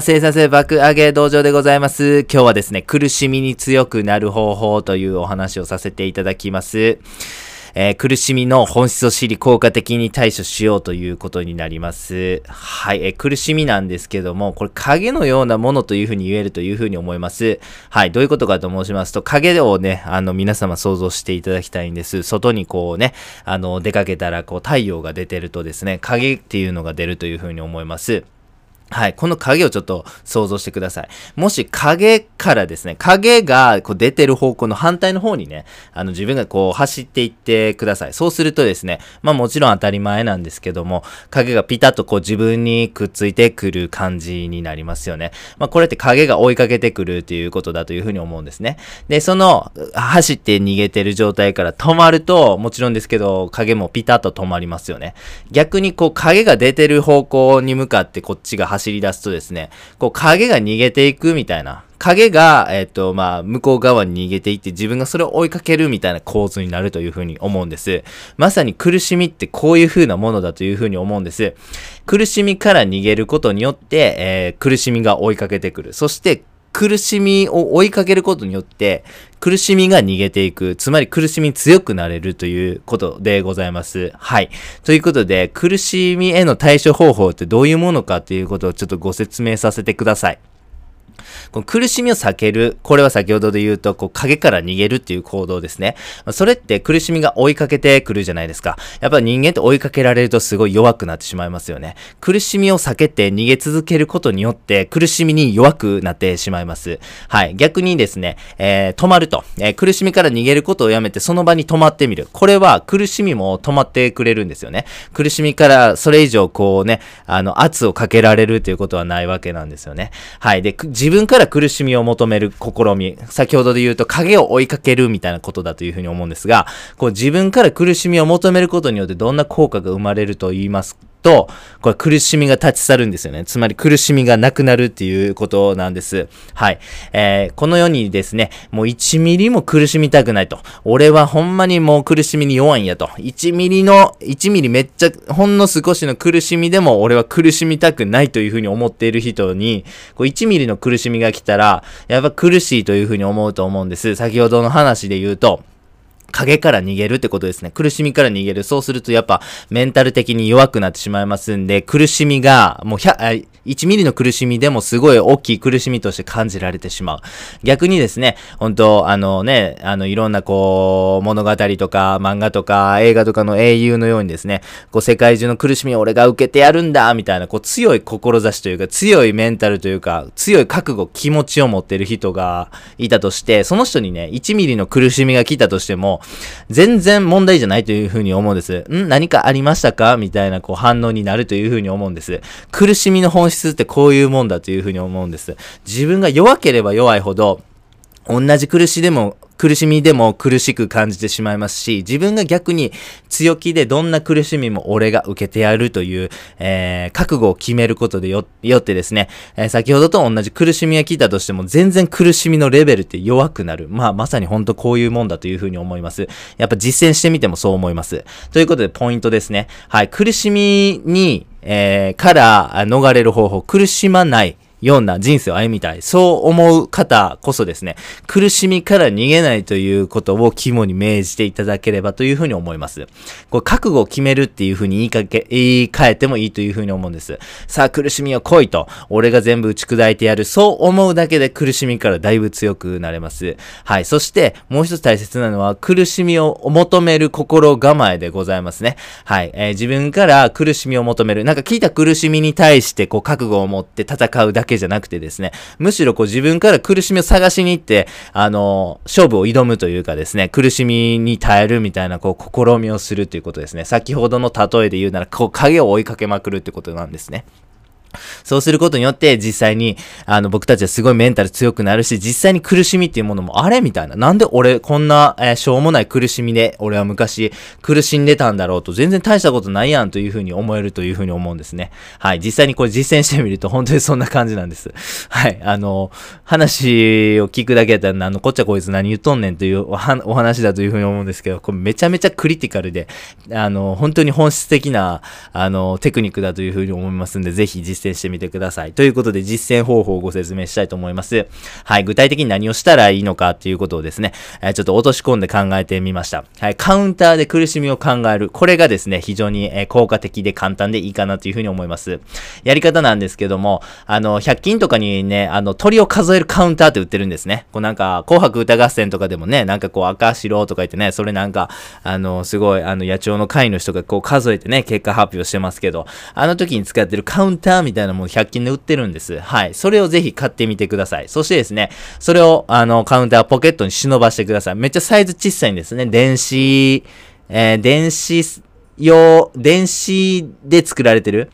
生産性爆上げ道場でございます。今日はですね、苦しみに強くなる方法というお話をさせていただきます。えー苦しみの本質を知り効果的に対処しようということになります。はい、えー苦しみなんですけども、これ影のようなものというふうに言えるというふうに思います。はい、どういうことかと申しますと、影をね、あの皆様想像していただきたいんです。外にこうね、あの出かけたらこう太陽が出てるとですね、影っていうのが出るというふうに思います。はい。この影をちょっと想像してください。もし影からですね、影がこう出てる方向の反対の方にね、あの自分がこう走っていってください。そうするとですね、まあもちろん当たり前なんですけども、影がピタッとこう自分にくっついてくる感じになりますよね。まあこれって影が追いかけてくるっていうことだというふうに思うんですね。で、その走って逃げてる状態から止まると、もちろんですけど、影もピタッと止まりますよね。逆にこう影が出てる方向に向かってこっちが走走り出すとですね、こう影が逃げていくみたいな。影が、えっ、と、まあ、向こう側に逃げていって自分がそれを追いかけるみたいな構図になるというふうに思うんです。まさに苦しみってこういう風なものだというふうに思うんです。苦しみから逃げることによって、えー苦しみが追いかけてくる。そして、苦しみを追いかけることによって、苦しみが逃げていく。つまり苦しみ強くなれるということでございます。はい。ということで、苦しみへの対処方法ってどういうものかということをちょっとご説明させてください。この苦しみを避ける。これは先ほどで言うと、こう影から逃げるっていう行動ですね。まそれって苦しみが追いかけてくるじゃないですか。やっぱ人間って追いかけられるとすごい弱くなってしまいますよね。苦しみを避けて逃げ続けることによって苦しみに弱くなってしまいます。はい。逆にですね、えー止まると、えー苦しみから逃げることをやめてその場に止まってみる。これは苦しみも止まってくれるんですよね。苦しみからそれ以上こうね、あの圧をかけられるということはないわけなんですよね。はい。で、自分から苦しみを求める試み。先ほどで言うと影を追いかけるみたいなことだというふうに思うんですが、こう自分から苦しみを求めることによってどんな効果が生まれると言いますと、これ苦しみが立ち去るんですよね。つまり苦しみがなくなるっていうことなんです。はい。えーこの世にですね、もう1ミリも苦しみたくないと。俺はほんまにもう苦しみに弱いんやと。1ミリの、1ミリめっちゃ、ほんの少しの苦しみでも俺は苦しみたくないというふうに思っている人に、こう1ミリの苦しみが来たら、やっぱ苦しいというふうに思うと思うんです。先ほどの話で言うと、影から逃げるってことですね。苦しみから逃げる。そうするとやっぱメンタル的に弱くなってしまいますんで、苦しみがもう100あ1ミリの苦しみでもすごい大きい苦しみとして感じられてしまう。逆にですね、本当あのね、あのいろんなこう物語とか漫画とか映画とかの英雄のようにですね、こう世界中の苦しみを俺が受けてやるんだみたいなこう強い志というか強いメンタルというか強い覚悟、気持ちを持ってる人がいたとして、その人にね、1ミリの苦しみが来たとしても、全然問題じゃないというふうに思うんです。ん？何かありましたか？みたいなこう反応になるというふうに思うんです。苦しみの本質ってこういうもんだというふうに思うんです。自分が弱ければ弱いほど、同じ苦しでも、苦しみでも苦しく感じてしまいますし、自分が逆に強気でどんな苦しみも俺が受けてやるという、えー覚悟を決めることでよよってですね、えー先ほどと同じ苦しみが来たとしても全然苦しみのレベルって弱くなる。まあまさに本当こういうもんだというふうに思います。やっぱ実践してみてもそう思います。ということでポイントですね。はい、苦しみに、えーから逃れる方法、苦しまない。ような人生を歩みたい。そう思う方こそですね、苦しみから逃げないということを肝に銘じていただければというふうに思います。これ覚悟を決めるっていうふうに言いかけ、言い換えてもいいというふうに思うんです。さあ苦しみを来いと、俺が全部打ち砕いてやる。そう思うだけで苦しみからだいぶ強くなれます。はい。そして、もう一つ大切なのは、苦しみを求める心構えでございますね。はい。えー自分から苦しみを求める。なんか聞いた苦しみに対して、こう、覚悟を持って戦うだけけじゃなくてですね、むしろこう自分から苦しみを探しに行って、あの勝負を挑むというかですね、苦しみに耐えるみたいな、こう、試みをするということですね。先ほどの例えで言うなら、こう、影を追いかけまくるってことなんですね。そうすることによって、実際に、あの、僕たちはすごいメンタル強くなるし、実際に苦しみっていうものも、あれみたいな。なんで俺、こんな、えーしょうもない苦しみで、俺は昔、苦しんでたんだろうと、全然大したことないやんというふうに思えるというふうに思うんですね。はい。実際にこれ実践してみると、本当にそんな感じなんです。はい。あの、話を聞くだけだったら、あの、こっちはこいつ何言っとんねんというお話だというふうに思うんですけど、これめちゃめちゃクリティカルで、あの、本当に本質的な、あの、テクニックだというふうに思いますんで、ぜひ実実践してみてください。ということで実践方法をご説明したいと思います。はい、具体的に何をしたらいいのかっていうことをですね、え、ちょっと落とし込んで考えてみました。はい、カウンターで苦しみを考える。これがですね、非常に、え、効果的で簡単でいいかなというふうに思います。やり方なんですけども、あの、100均とかにね、あの、鳥を数えるカウンターって売ってるんですね。こうなんか、紅白歌合戦とかでもね、なんかこう赤白とか言ってね、それなんか、あの、すごい、あの、野鳥の会の人がこう数えてね、結果発表してますけど、あの時に使ってるカウンターみたいなたいなもの100均で売ってるんです。はい。それをぜひ買ってみてください。そしてですね、それを、あの、カウンターポケットに忍ばしてください。めっちゃサイズ小さいんですね。電子、えー、電子用、電子で作られてる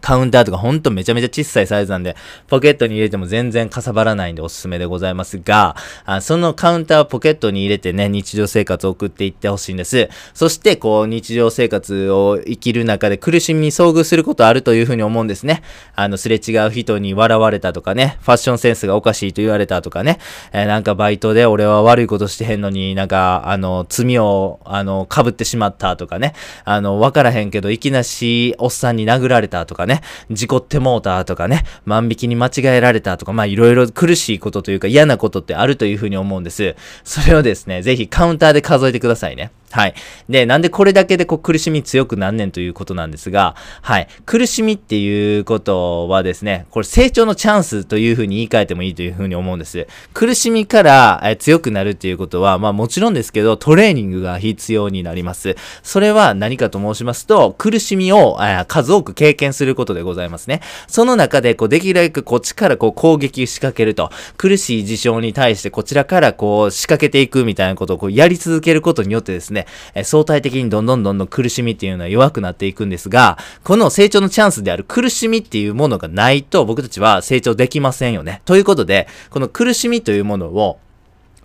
カウンターとかほんとめちゃめちゃ小さいサイズなんで、ポケットに入れても全然かさばらないんでおすすめでございますが、あそのカウンターをポケットに入れてね、日常生活を送っていってほしいんです。そして、こう、日常生活を生きる中で苦しみに遭遇することあるというふうに思うんですね。あの、すれ違う人に笑われたとかね、ファッションセンスがおかしいと言われたとかね、えー、なんかバイトで俺は悪いことしてへんのになんか、あの、罪を、あの、被ってしまったとかね、あの、わからへんけど、いきなしおっさんに殴られたとかねね、事故ってもうたとかね、万引きに間違えられたとか、まあいろいろ苦しいことというか嫌なことってあるというふうに思うんです。それをですね、ぜひカウンターで数えてくださいね。はい。で、なんでこれだけでこう苦しみ強くなんねんということなんですが、はい。苦しみっていうことはですね、これ成長のチャンスというふうに言い換えてもいいというふうに思うんです。苦しみからえ強くなるっていうことは、まあもちろんですけど、トレーニングが必要になります。それは何かと申しますと、苦しみをえ数多く経験することことでございますね。その中で、こう、できるだけこっちからこう攻撃仕掛けると、苦しい事象に対してこちらからこう仕掛けていくみたいなことをこうやり続けることによってですね、え相対的にどんどんどんどん苦しみっていうのは弱くなっていくんですが、この成長のチャンスである苦しみっていうものがないと僕たちは成長できませんよね。ということで、この苦しみというものを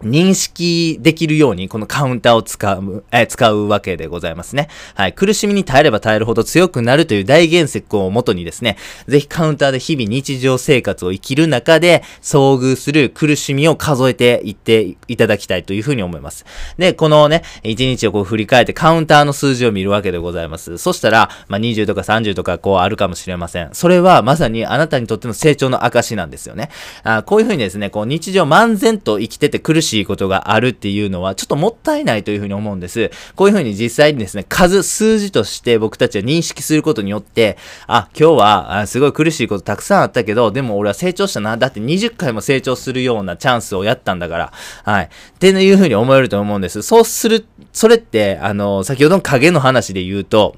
認識できるように、このカウンターを使う、え使うわけでございますね。はい。苦しみに耐えれば耐えるほど強くなるという大原則をもとにですね、ぜひカウンターで日々日常生活を生きる中で遭遇する苦しみを数えていっていただきたいというふうに思います。で、このね、一日をこう振り返ってカウンターの数字を見るわけでございます。そしたら、まあ、20とか30とかこうあるかもしれません。それはまさにあなたにとっての成長の証なんですよね。あこういうふうにですね、こう日常漫然と生きてて苦ししいことがあるっていうのは、ちょっともったいないというふうに思うんです。こういうふうに実際にですね、数、数字として僕たちは認識することによって、あ、今日は、すごい苦しいことたくさんあったけど、でも俺は成長したな。だって20回も成長するようなチャンスをやったんだから、はい。っていうふうに思えると思うんです。そうする、それって、あの、先ほどの影の話で言うと、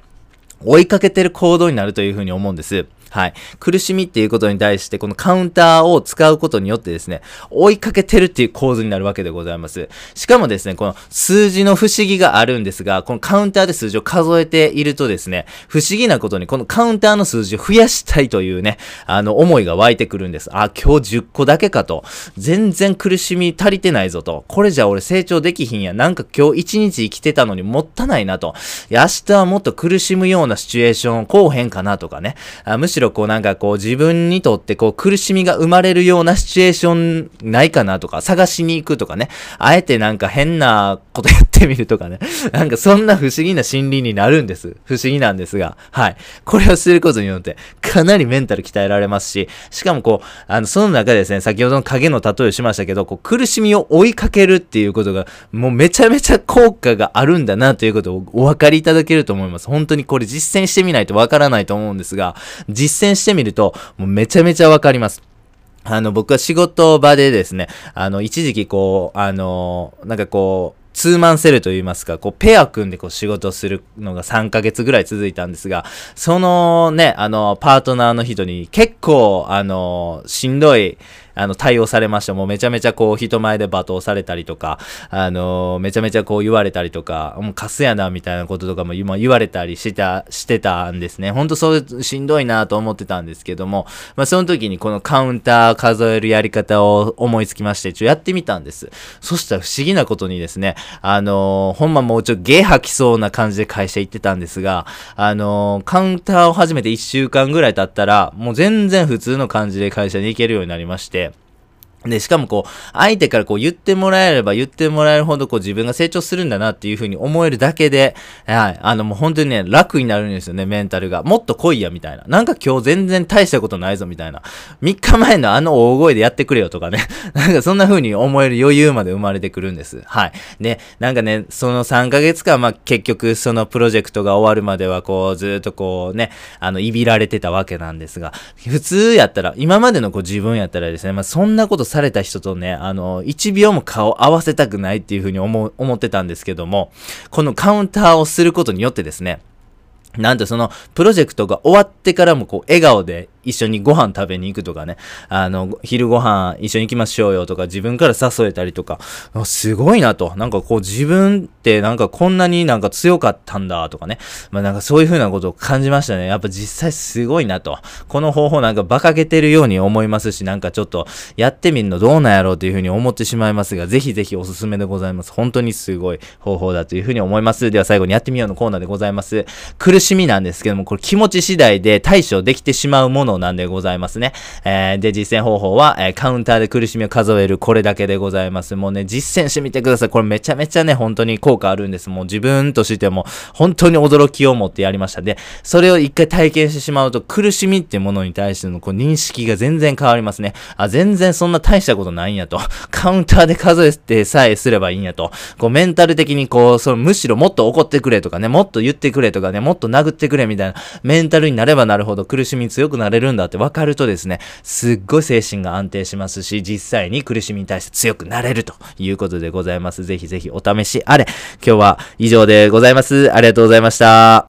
追いかけてる行動になるというふうに思うんです。はい。苦しみっていうことに対して、このカウンターを使うことによってですね、追いかけてるっていう構図になるわけでございます。しかもですね、この数字の不思議があるんですが、このカウンターで数字を数えているとですね、不思議なことにこのカウンターの数字を増やしたいというね、あの、思いが湧いてくるんです。あ、今日10個だけかと。全然苦しみ足りてないぞと。これじゃ俺成長できひんや。なんか今日1日生きてたのにもったないなと。明日はもっと苦しむようなシチュエーションをこうへんかなとかね。あむしろろこうなんかこう自分にとってこう苦しみが生まれるようなシチュエーションないかなとか探しに行くとかね。あえてなんか変なことやってみるとかね。なんかそんな不思議な心理になるんです。不思議なんですが。はい。これをすることによってかなりメンタル鍛えられますし、しかもこう、あの、その中でですね、先ほどの影の例えをしましたけど、こう苦しみを追いかけるっていうことがもうめちゃめちゃ効果があるんだなということをお分かりいただけると思います。本当にこれ実践してみないとわからないと思うんですが、実践してみると、もうめちゃめちゃわかります。あの、僕は仕事場でですね、あの、一時期こう、あの、なんかこう、ツーマンセルと言いますか、こう、ペア組んでこう仕事するのが3ヶ月ぐらい続いたんですが、そのね、あの、パートナーの人に結構、あの、しんどい、あの、対応されました。もうめちゃめちゃこう、人前で罵倒されたりとか、あのー、めちゃめちゃこう言われたりとか、もうカスやな、みたいなこととかも今言われたりしてた、してたんですね。ほんとそうしんどいなと思ってたんですけども、まあその時にこのカウンター数えるやり方を思いつきまして、ちょ、やってみたんです。そしたら不思議なことにですね、あのー、ほんまもうちょっとゲー吐きそうな感じで会社行ってたんですが、あのー、カウンターを始めて1週間ぐらい経ったら、もう全然普通の感じで会社に行けるようになりまして、で、しかもこう、相手からこう言ってもらえれば言ってもらえるほどこう自分が成長するんだなっていうふうに思えるだけで、はい、あのもう本当にね、楽になるんですよね、メンタルが。もっと来いや、みたいな。なんか今日全然大したことないぞ、みたいな。3日前のあの大声でやってくれよとかね。なんかそんな風に思える余裕まで生まれてくるんです。はい。で、なんかね、その3ヶ月間、まあ結局そのプロジェクトが終わるまではこう、ずっとこうね、あの、いびられてたわけなんですが、普通やったら、今までのこう自分やったらですね、まあそんなことされた人とね、あの、1秒も顔合わせたくないっていうふうに思、思ってたんですけども、このカウンターをすることによってですね、なんとそのプロジェクトが終わってからもこう笑顔で一緒にご飯食べに行くとかね、あの、昼ご飯一緒に行きましょうよとか自分から誘えたりとか、すごいなと。なんかこう自分ってなんかこんなになんか強かったんだとかね。まあなんかそういう風なことを感じましたね。やっぱ実際すごいなと。この方法なんか馬鹿げてるように思いますし、なんかちょっとやってみるのどうなんやろうという風に思ってしまいますが、ぜひぜひおすすめでございます。本当にすごい方法だという風に思います。では最後にやってみようのコーナーでございます。苦しみなんですけども、これ気持ち次第で対処できてしまうものなんでございますね。えー、で、実践方法は、えー、カウンターで苦しみを数えるこれだけでございます。もうね、実践してみてください。これめちゃめちゃね、本当に効果あるんです。もう自分としても本当に驚きを持ってやりましたで、それを一回体験してしまうと苦しみってものに対してのこう認識が全然変わりますね。あ、全然そんな大したことないんやと。カウンターで数えてさえすればいいんやと。こうメンタル的にこう、そのむしろもっと怒ってくれとかね、もっと言ってくれとかね、もっと殴ってくれみたいなメンタルになればなるほど苦しみ強くなれるるんだって分かるとですね、すっごい精神が安定しますし、実際に苦しみに対して強くなれるということでございます。ぜひぜひお試しあれ。今日は以上でございます。ありがとうございました。